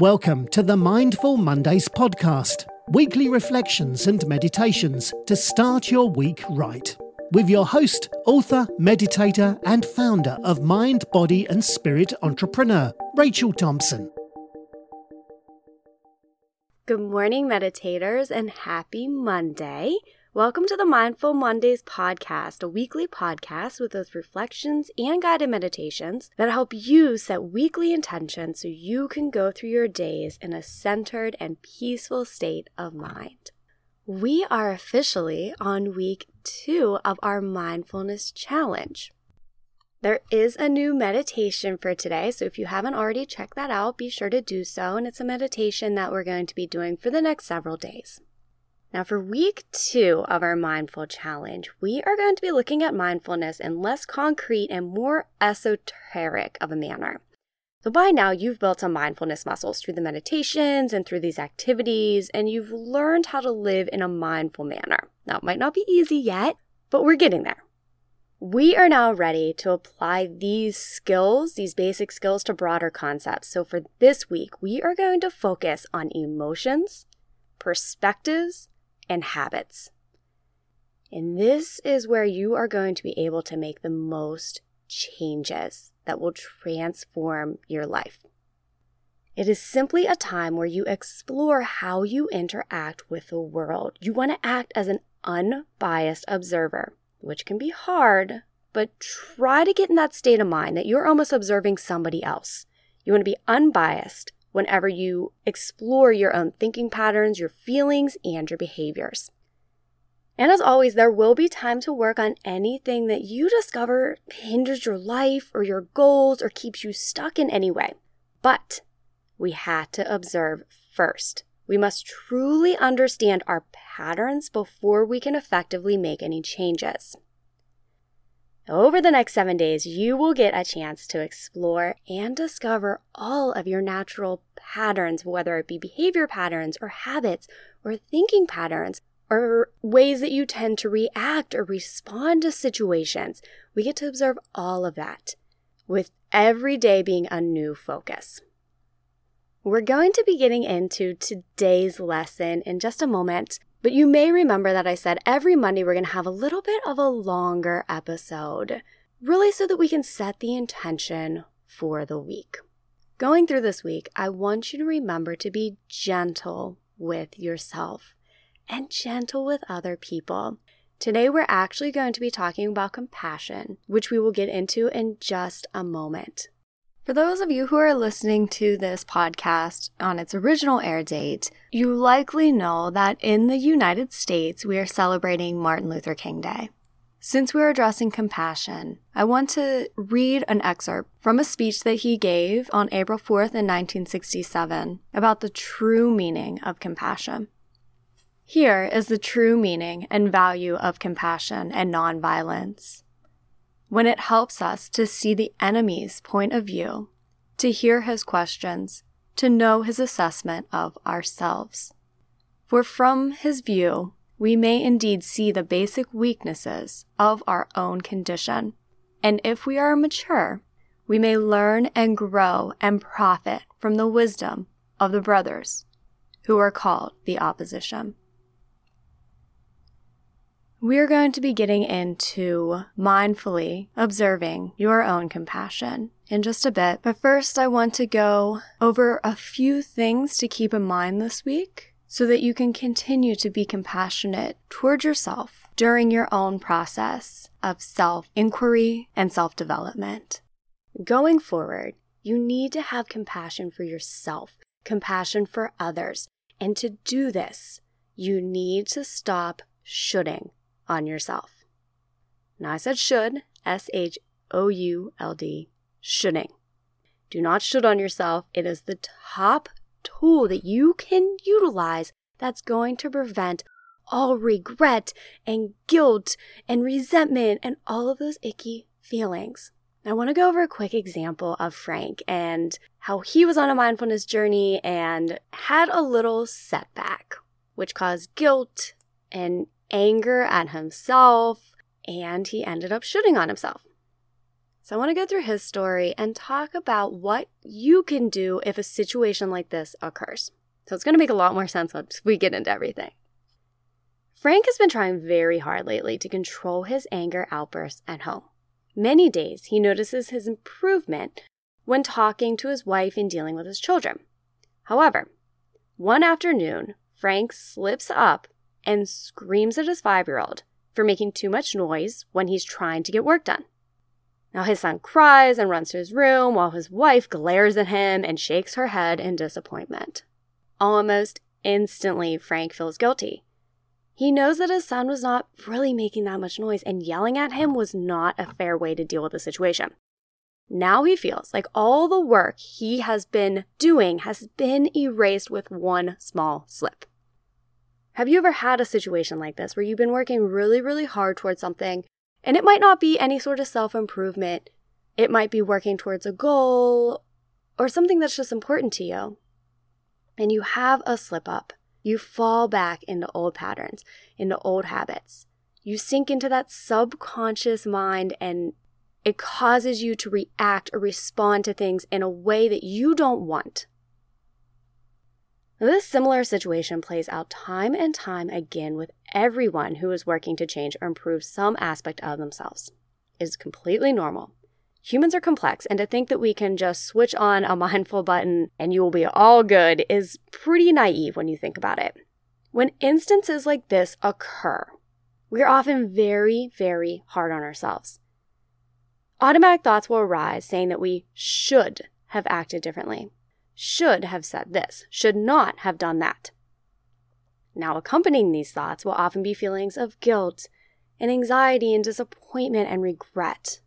Welcome to the Mindful Mondays podcast, weekly reflections and meditations to start your week right. With your host, author, meditator, and founder of Mind, Body, and Spirit Entrepreneur, Rachel Thompson. Good morning, meditators, and happy Monday. Welcome to the Mindful Mondays podcast, a weekly podcast with those reflections and guided meditations that help you set weekly intentions so you can go through your days in a centered and peaceful state of mind. We are officially on week two of our mindfulness challenge. There is a new meditation for today, so if you haven't already checked that out, be sure to do so. And it's a meditation that we're going to be doing for the next several days. Now, for week two of our mindful challenge, we are going to be looking at mindfulness in less concrete and more esoteric of a manner. So, by now, you've built some mindfulness muscles through the meditations and through these activities, and you've learned how to live in a mindful manner. Now, it might not be easy yet, but we're getting there. We are now ready to apply these skills, these basic skills, to broader concepts. So, for this week, we are going to focus on emotions, perspectives, and habits. And this is where you are going to be able to make the most changes that will transform your life. It is simply a time where you explore how you interact with the world. You want to act as an unbiased observer, which can be hard, but try to get in that state of mind that you're almost observing somebody else. You want to be unbiased whenever you explore your own thinking patterns, your feelings, and your behaviors. And as always, there will be time to work on anything that you discover hinders your life or your goals or keeps you stuck in any way. But we had to observe first. We must truly understand our patterns before we can effectively make any changes. Over the next seven days, you will get a chance to explore and discover all of your natural patterns, whether it be behavior patterns or habits or thinking patterns or ways that you tend to react or respond to situations. We get to observe all of that with every day being a new focus. We're going to be getting into today's lesson in just a moment, but you may remember that I said every Monday we're going to have a little bit of a longer episode, really so that we can set the intention for the week. Going through this week, I want you to remember to be gentle with yourself and gentle with other people. Today, we're actually going to be talking about compassion, which we will get into in just a moment. For those of you who are listening to this podcast on its original air date, you likely know that in the United States we are celebrating Martin Luther King Day. Since we're addressing compassion, I want to read an excerpt from a speech that he gave on April 4th in 1967 about the true meaning of compassion. Here is the true meaning and value of compassion and nonviolence when it helps us to see the enemy's point of view, to hear his questions, to know his assessment of ourselves. For from his view, we may indeed see the basic weaknesses of our own condition, and if we are mature, we may learn and grow and profit from the wisdom of the brothers who are called the opposition. We are going to be getting into mindfully observing your own compassion in just a bit. But first, I want to go over a few things to keep in mind this week so that you can continue to be compassionate toward yourself during your own process of self inquiry and self development. Going forward, you need to have compassion for yourself, compassion for others. And to do this, you need to stop shoulding on yourself. Now, I said should, S H O U L D, shoulding. Do not should on yourself. It is the top tool that you can utilize that's going to prevent all regret and guilt and resentment and all of those icky feelings. I want to go over a quick example of Frank and how he was on a mindfulness journey and had a little setback, which caused guilt and anger at himself, and he ended up shoulding on himself. So I want to go through his story and talk about what you can do if a situation like this occurs. So it's going to make a lot more sense once we get into everything. Frank has been trying very hard lately to control his anger outbursts at home. Many days he notices his improvement when talking to his wife and dealing with his children. However, one afternoon, Frank slips up and screams at his five year old for making too much noise when he's trying to get work done. Now his son cries and runs to his room while his wife glares at him and shakes her head in disappointment. Almost instantly, Frank feels guilty. He knows that his son was not really making that much noise, and yelling at him was not a fair way to deal with the situation. Now he feels like all the work he has been doing has been erased with one small slip. Have you ever had a situation like this where you've been working really, really hard towards something and it might not be any sort of self improvement, it might be working towards a goal or something that's just important to you. And you have a slip up. You fall back into old patterns, into old habits. You sink into that subconscious mind and it causes you to react or respond to things in a way that you don't want. This similar situation plays out time and time again with everyone who is working to change or improve some aspect of themselves. It is completely normal. Humans are complex, and to think that we can just switch on a mindful button and you will be all good is pretty naive when you think about it. When instances like this occur, we are often very, very hard on ourselves. Automatic thoughts will arise saying that we should have acted differently should have said this, should not have done that. Now, accompanying these thoughts will often be feelings of guilt and anxiety and disappointment and regret.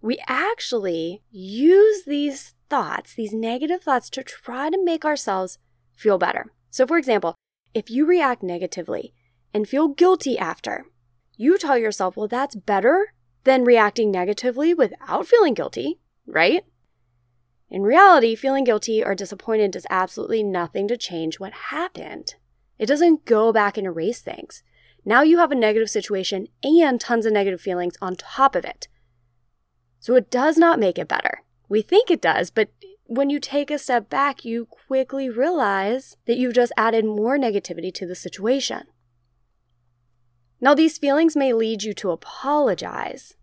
We actually use these thoughts, these negative thoughts, to try to make ourselves feel better. So, for example, if you react negatively and feel guilty after, you tell yourself, well, that's better than reacting negatively without feeling guilty, right? In reality, feeling guilty or disappointed does absolutely nothing to change what happened. It doesn't go back and erase things. Now you have a negative situation and tons of negative feelings on top of it. So it does not make it better. We think it does, but when you take a step back, you quickly realize that you've just added more negativity to the situation. Now, these feelings may lead you to apologize,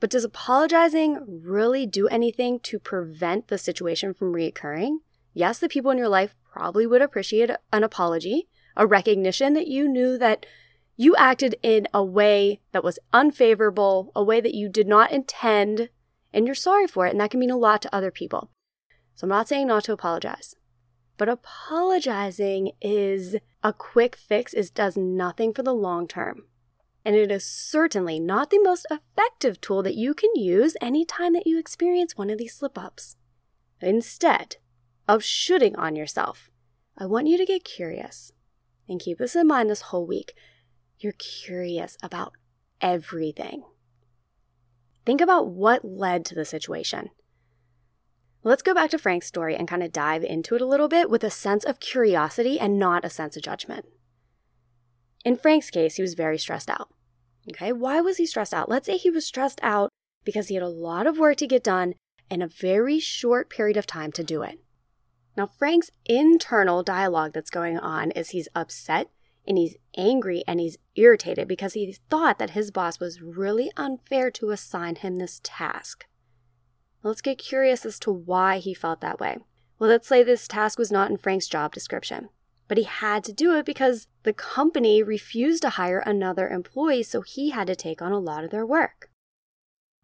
but does apologizing really do anything to prevent the situation from reoccurring? Yes, the people in your life probably would appreciate an apology, a recognition that you knew that you acted in a way that was unfavorable, a way that you did not intend, and you're sorry for it. And that can mean a lot to other people. So I'm not saying not to apologize, but apologizing is a quick fix, it does nothing for the long term and it is certainly not the most effective tool that you can use anytime that you experience one of these slip ups. Instead of shoulding on yourself, I want you to get curious and keep this in mind this whole week. You're curious about everything. Think about what led to the situation. Let's go back to Frank's story and kind of dive into it a little bit with a sense of curiosity and not a sense of judgment. In Frank's case, he was very stressed out. Okay, why was he stressed out? Let's say he was stressed out because he had a lot of work to get done in a very short period of time to do it. Now, Frank's internal dialogue that's going on is he's upset and he's angry and he's irritated because he thought that his boss was really unfair to assign him this task. Let's get curious as to why he felt that way. Well, let's say this task was not in Frank's job description but he had to do it because the company refused to hire another employee, so he had to take on a lot of their work.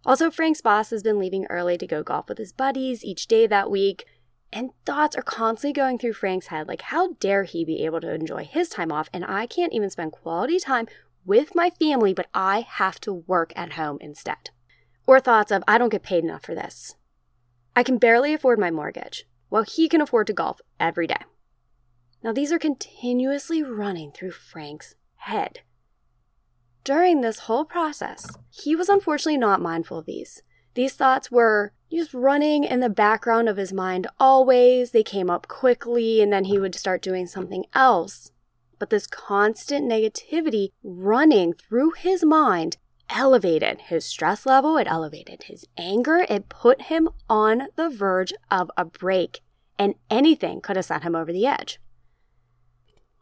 Also, Frank's boss has been leaving early to go golf with his buddies each day that week, and thoughts are constantly going through Frank's head like, how dare he be able to enjoy his time off, and I can't even spend quality time with my family, but I have to work at home instead. Or thoughts of, I don't get paid enough for this. I can barely afford my mortgage, while he can afford to golf every day. Now, these are continuously running through Frank's head. During this whole process, he was unfortunately not mindful of these. These thoughts were just running in the background of his mind always. They came up quickly, and then he would start doing something else. But this constant negativity running through his mind elevated his stress level, it elevated his anger, it put him on the verge of a break, and anything could have sent him over the edge.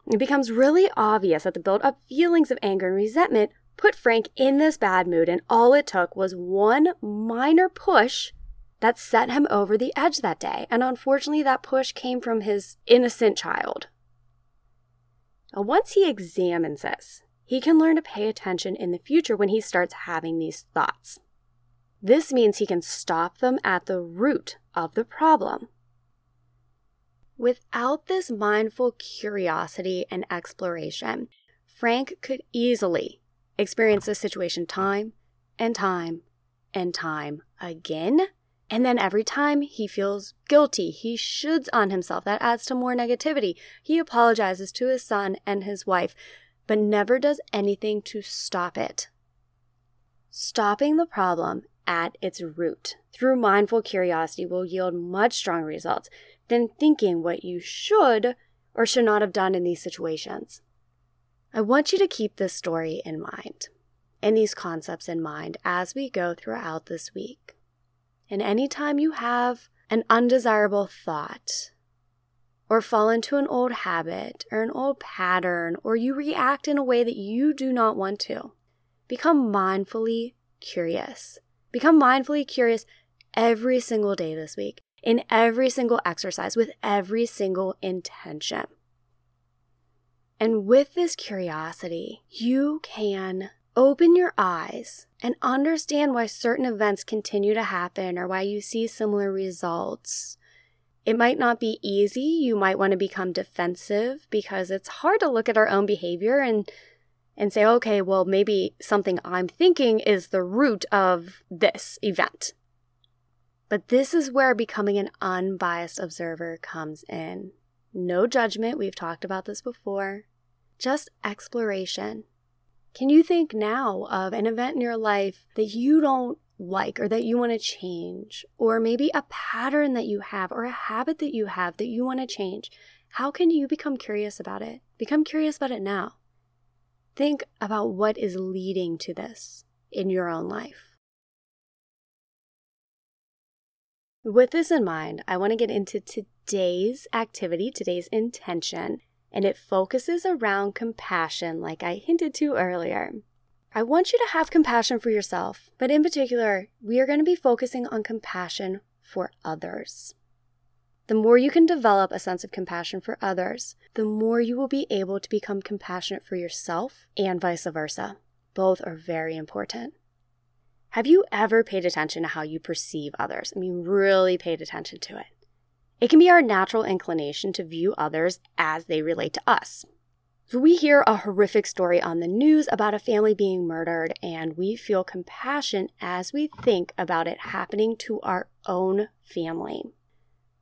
It becomes really obvious that the built up feelings of anger and resentment put Frank in this bad mood, and all it took was one minor push that set him over the edge that day. And unfortunately, that push came from his innocent child. Now, once he examines this, he can learn to pay attention in the future when he starts having these thoughts. This means he can stop them at the root of the problem. Without this mindful curiosity and exploration, Frank could easily experience this situation time and time and time again and then every time he feels guilty, he shoulds on himself. That adds to more negativity. He apologizes to his son and his wife, but never does anything to stop it. Stopping the problem at its root through mindful curiosity will yield much stronger results than thinking what you should or should not have done in these situations. I want you to keep this story in mind and these concepts in mind as we go throughout this week. And anytime you have an undesirable thought, or fall into an old habit or an old pattern, or you react in a way that you do not want to, become mindfully curious. Become mindfully curious every single day this week, in every single exercise, with every single intention. And with this curiosity, you can open your eyes and understand why certain events continue to happen or why you see similar results. It might not be easy. You might want to become defensive because it's hard to look at our own behavior and and say, okay, well, maybe something I'm thinking is the root of this event. But this is where becoming an unbiased observer comes in. No judgment, we've talked about this before, just exploration. Can you think now of an event in your life that you don't like or that you want to change, or maybe a pattern that you have or a habit that you have that you want to change? How can you become curious about it? Become curious about it now. Think about what is leading to this in your own life. With this in mind, I want to get into today's activity, today's intention, and it focuses around compassion, like I hinted to earlier. I want you to have compassion for yourself, but in particular, we are going to be focusing on compassion for others. The more you can develop a sense of compassion for others, the more you will be able to become compassionate for yourself and vice versa. Both are very important. Have you ever paid attention to how you perceive others? I mean, really paid attention to it. It can be our natural inclination to view others as they relate to us. So we hear a horrific story on the news about a family being murdered, and we feel compassion as we think about it happening to our own family.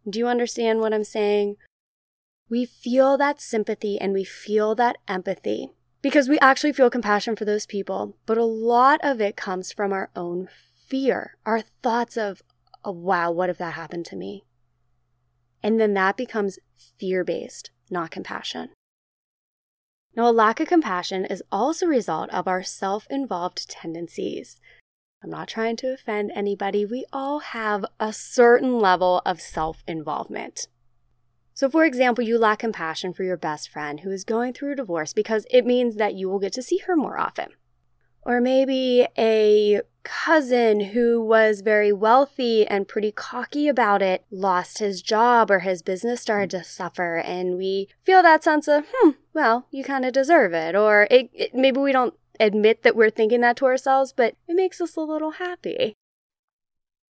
Do you understand what I'm saying? We feel that sympathy and we feel that empathy because we actually feel compassion for those people, but a lot of it comes from our own fear, our thoughts of, oh, wow, what if that happened to me? And then that becomes fear based, not compassion. Now, a lack of compassion is also a result of our self involved tendencies. I'm not trying to offend anybody. We all have a certain level of self involvement. So, for example, you lack compassion for your best friend who is going through a divorce because it means that you will get to see her more often. Or maybe a cousin who was very wealthy and pretty cocky about it lost his job or his business started to suffer. And we feel that sense of, hmm, well, you kind of deserve it. Or it, it, maybe we don't admit that we're thinking that to ourselves, but it makes us a little happy.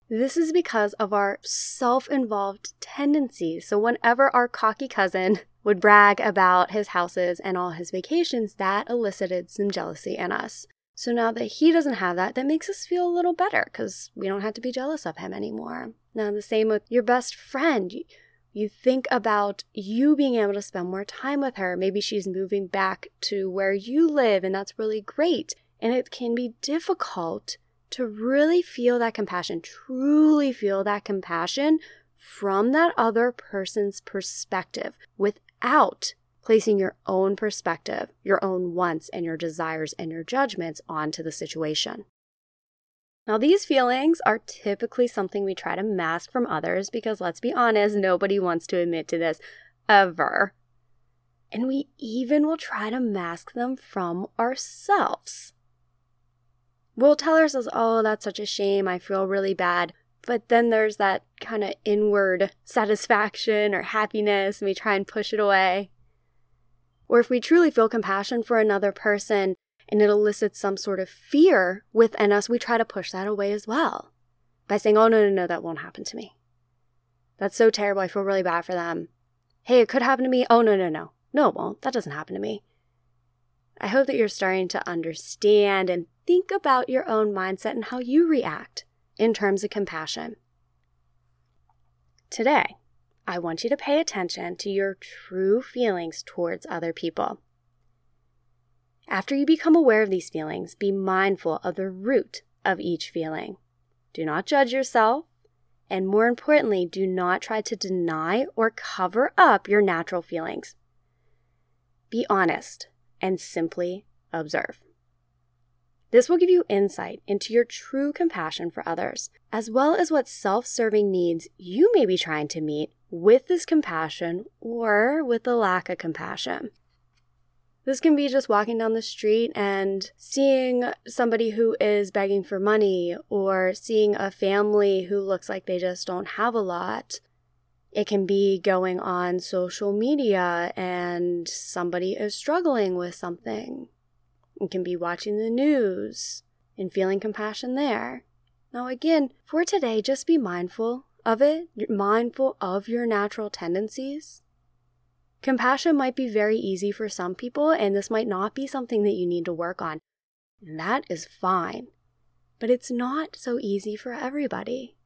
This is because of our self involved tendencies. So, whenever our cocky cousin would brag about his houses and all his vacations, that elicited some jealousy in us. So now that he doesn't have that, that makes us feel a little better because we don't have to be jealous of him anymore. Now, the same with your best friend. You, you think about you being able to spend more time with her. Maybe she's moving back to where you live, and that's really great. And it can be difficult to really feel that compassion, truly feel that compassion from that other person's perspective without placing your own perspective, your own wants, and your desires and your judgments onto the situation. Now, these feelings are typically something we try to mask from others because let's be honest, nobody wants to admit to this ever. And we even will try to mask them from ourselves. We'll tell ourselves, oh, that's such a shame. I feel really bad. But then there's that kind of inward satisfaction or happiness, and we try and push it away. Or if we truly feel compassion for another person and it elicits some sort of fear within us, we try to push that away as well by saying, oh, no, no, no, that won't happen to me. That's so terrible. I feel really bad for them. Hey, it could happen to me. Oh, no, no, no. No, it won't. That doesn't happen to me. I hope that you're starting to understand and think about your own mindset and how you react in terms of compassion. Today, I want you to pay attention to your true feelings towards other people. After you become aware of these feelings, be mindful of the root of each feeling. Do not judge yourself, and more importantly, do not try to deny or cover up your natural feelings. Be honest and simply observe. This will give you insight into your true compassion for others, as well as what self serving needs you may be trying to meet with this compassion or with the lack of compassion. This can be just walking down the street and seeing somebody who is begging for money, or seeing a family who looks like they just don't have a lot. It can be going on social media and somebody is struggling with something it can be watching the news and feeling compassion there. Now, again, for today, just be mindful of it, mindful of your natural tendencies. Compassion might be very easy for some people, and this might not be something that you need to work on. And that is fine. But it's not so easy for everybody.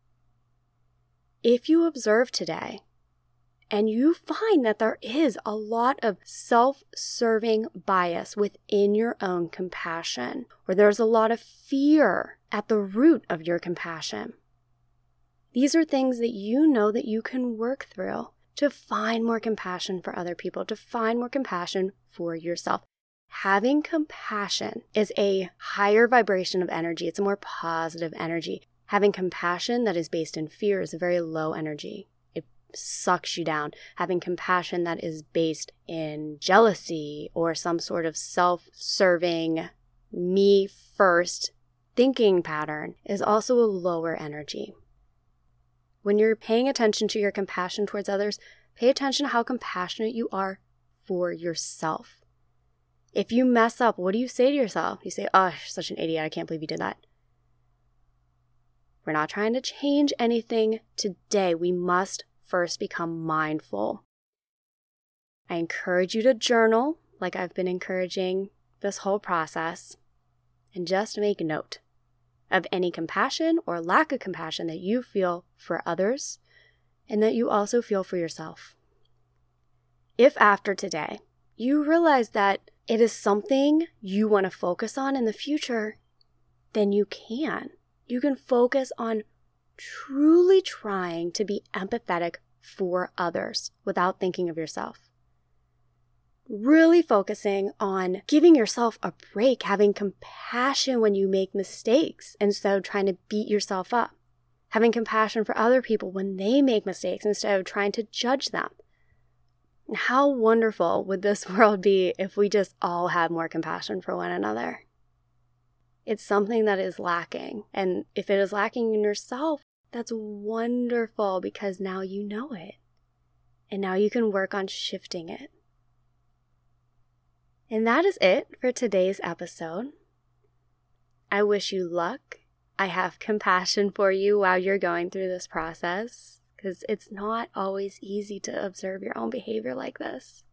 If you observe today and you find that there is a lot of self serving bias within your own compassion, or there's a lot of fear at the root of your compassion. These are things that you know that you can work through to find more compassion for other people, to find more compassion for yourself. Having compassion is a higher vibration of energy, it's a more positive energy. Having compassion that is based in fear is a very low energy sucks you down. Having compassion that is based in jealousy or some sort of self serving, me first thinking pattern is also a lower energy. When you're paying attention to your compassion towards others, pay attention to how compassionate you are for yourself. If you mess up, what do you say to yourself? You say, Oh, such an idiot. I can't believe you did that. We're not trying to change anything today. We must first become mindful. I encourage you to journal, like I've been encouraging this whole process, and just make note of any compassion or lack of compassion that you feel for others and that you also feel for yourself. If after today you realize that it is something you want to focus on in the future, then you can. You can focus on truly trying to be empathetic for others without thinking of yourself. Really focusing on giving yourself a break, having compassion when you make mistakes instead of trying to beat yourself up. Having compassion for other people when they make mistakes instead of trying to judge them. How wonderful would this world be if we just all had more compassion for one another? It's something that is lacking. And if it is lacking in yourself, that's wonderful because now you know it. And now you can work on shifting it. And that is it for today's episode. I wish you luck. I have compassion for you while you're going through this process because it's not always easy to observe your own behavior like this.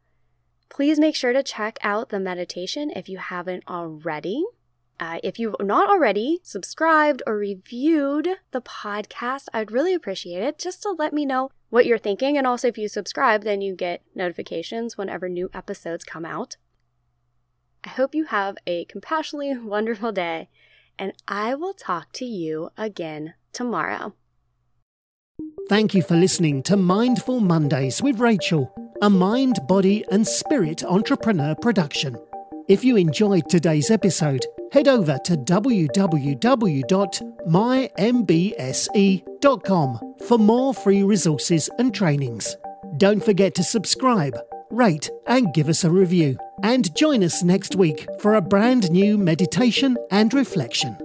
Please make sure to check out the meditation if you haven't already. Uh, if you've not already subscribed or reviewed the podcast, I'd really appreciate it just to let me know what you're thinking. And also, if you subscribe, then you get notifications whenever new episodes come out. I hope you have a compassionately wonderful day, and I will talk to you again tomorrow. Thank you for listening to Mindful Mondays with Rachel. a mind, body, and spirit entrepreneur production. If you enjoyed today's episode, head over to www.mymbse.com for more free resources and trainings. Don't forget to subscribe, rate, and give us a review. And join us next week for a brand new meditation and reflection.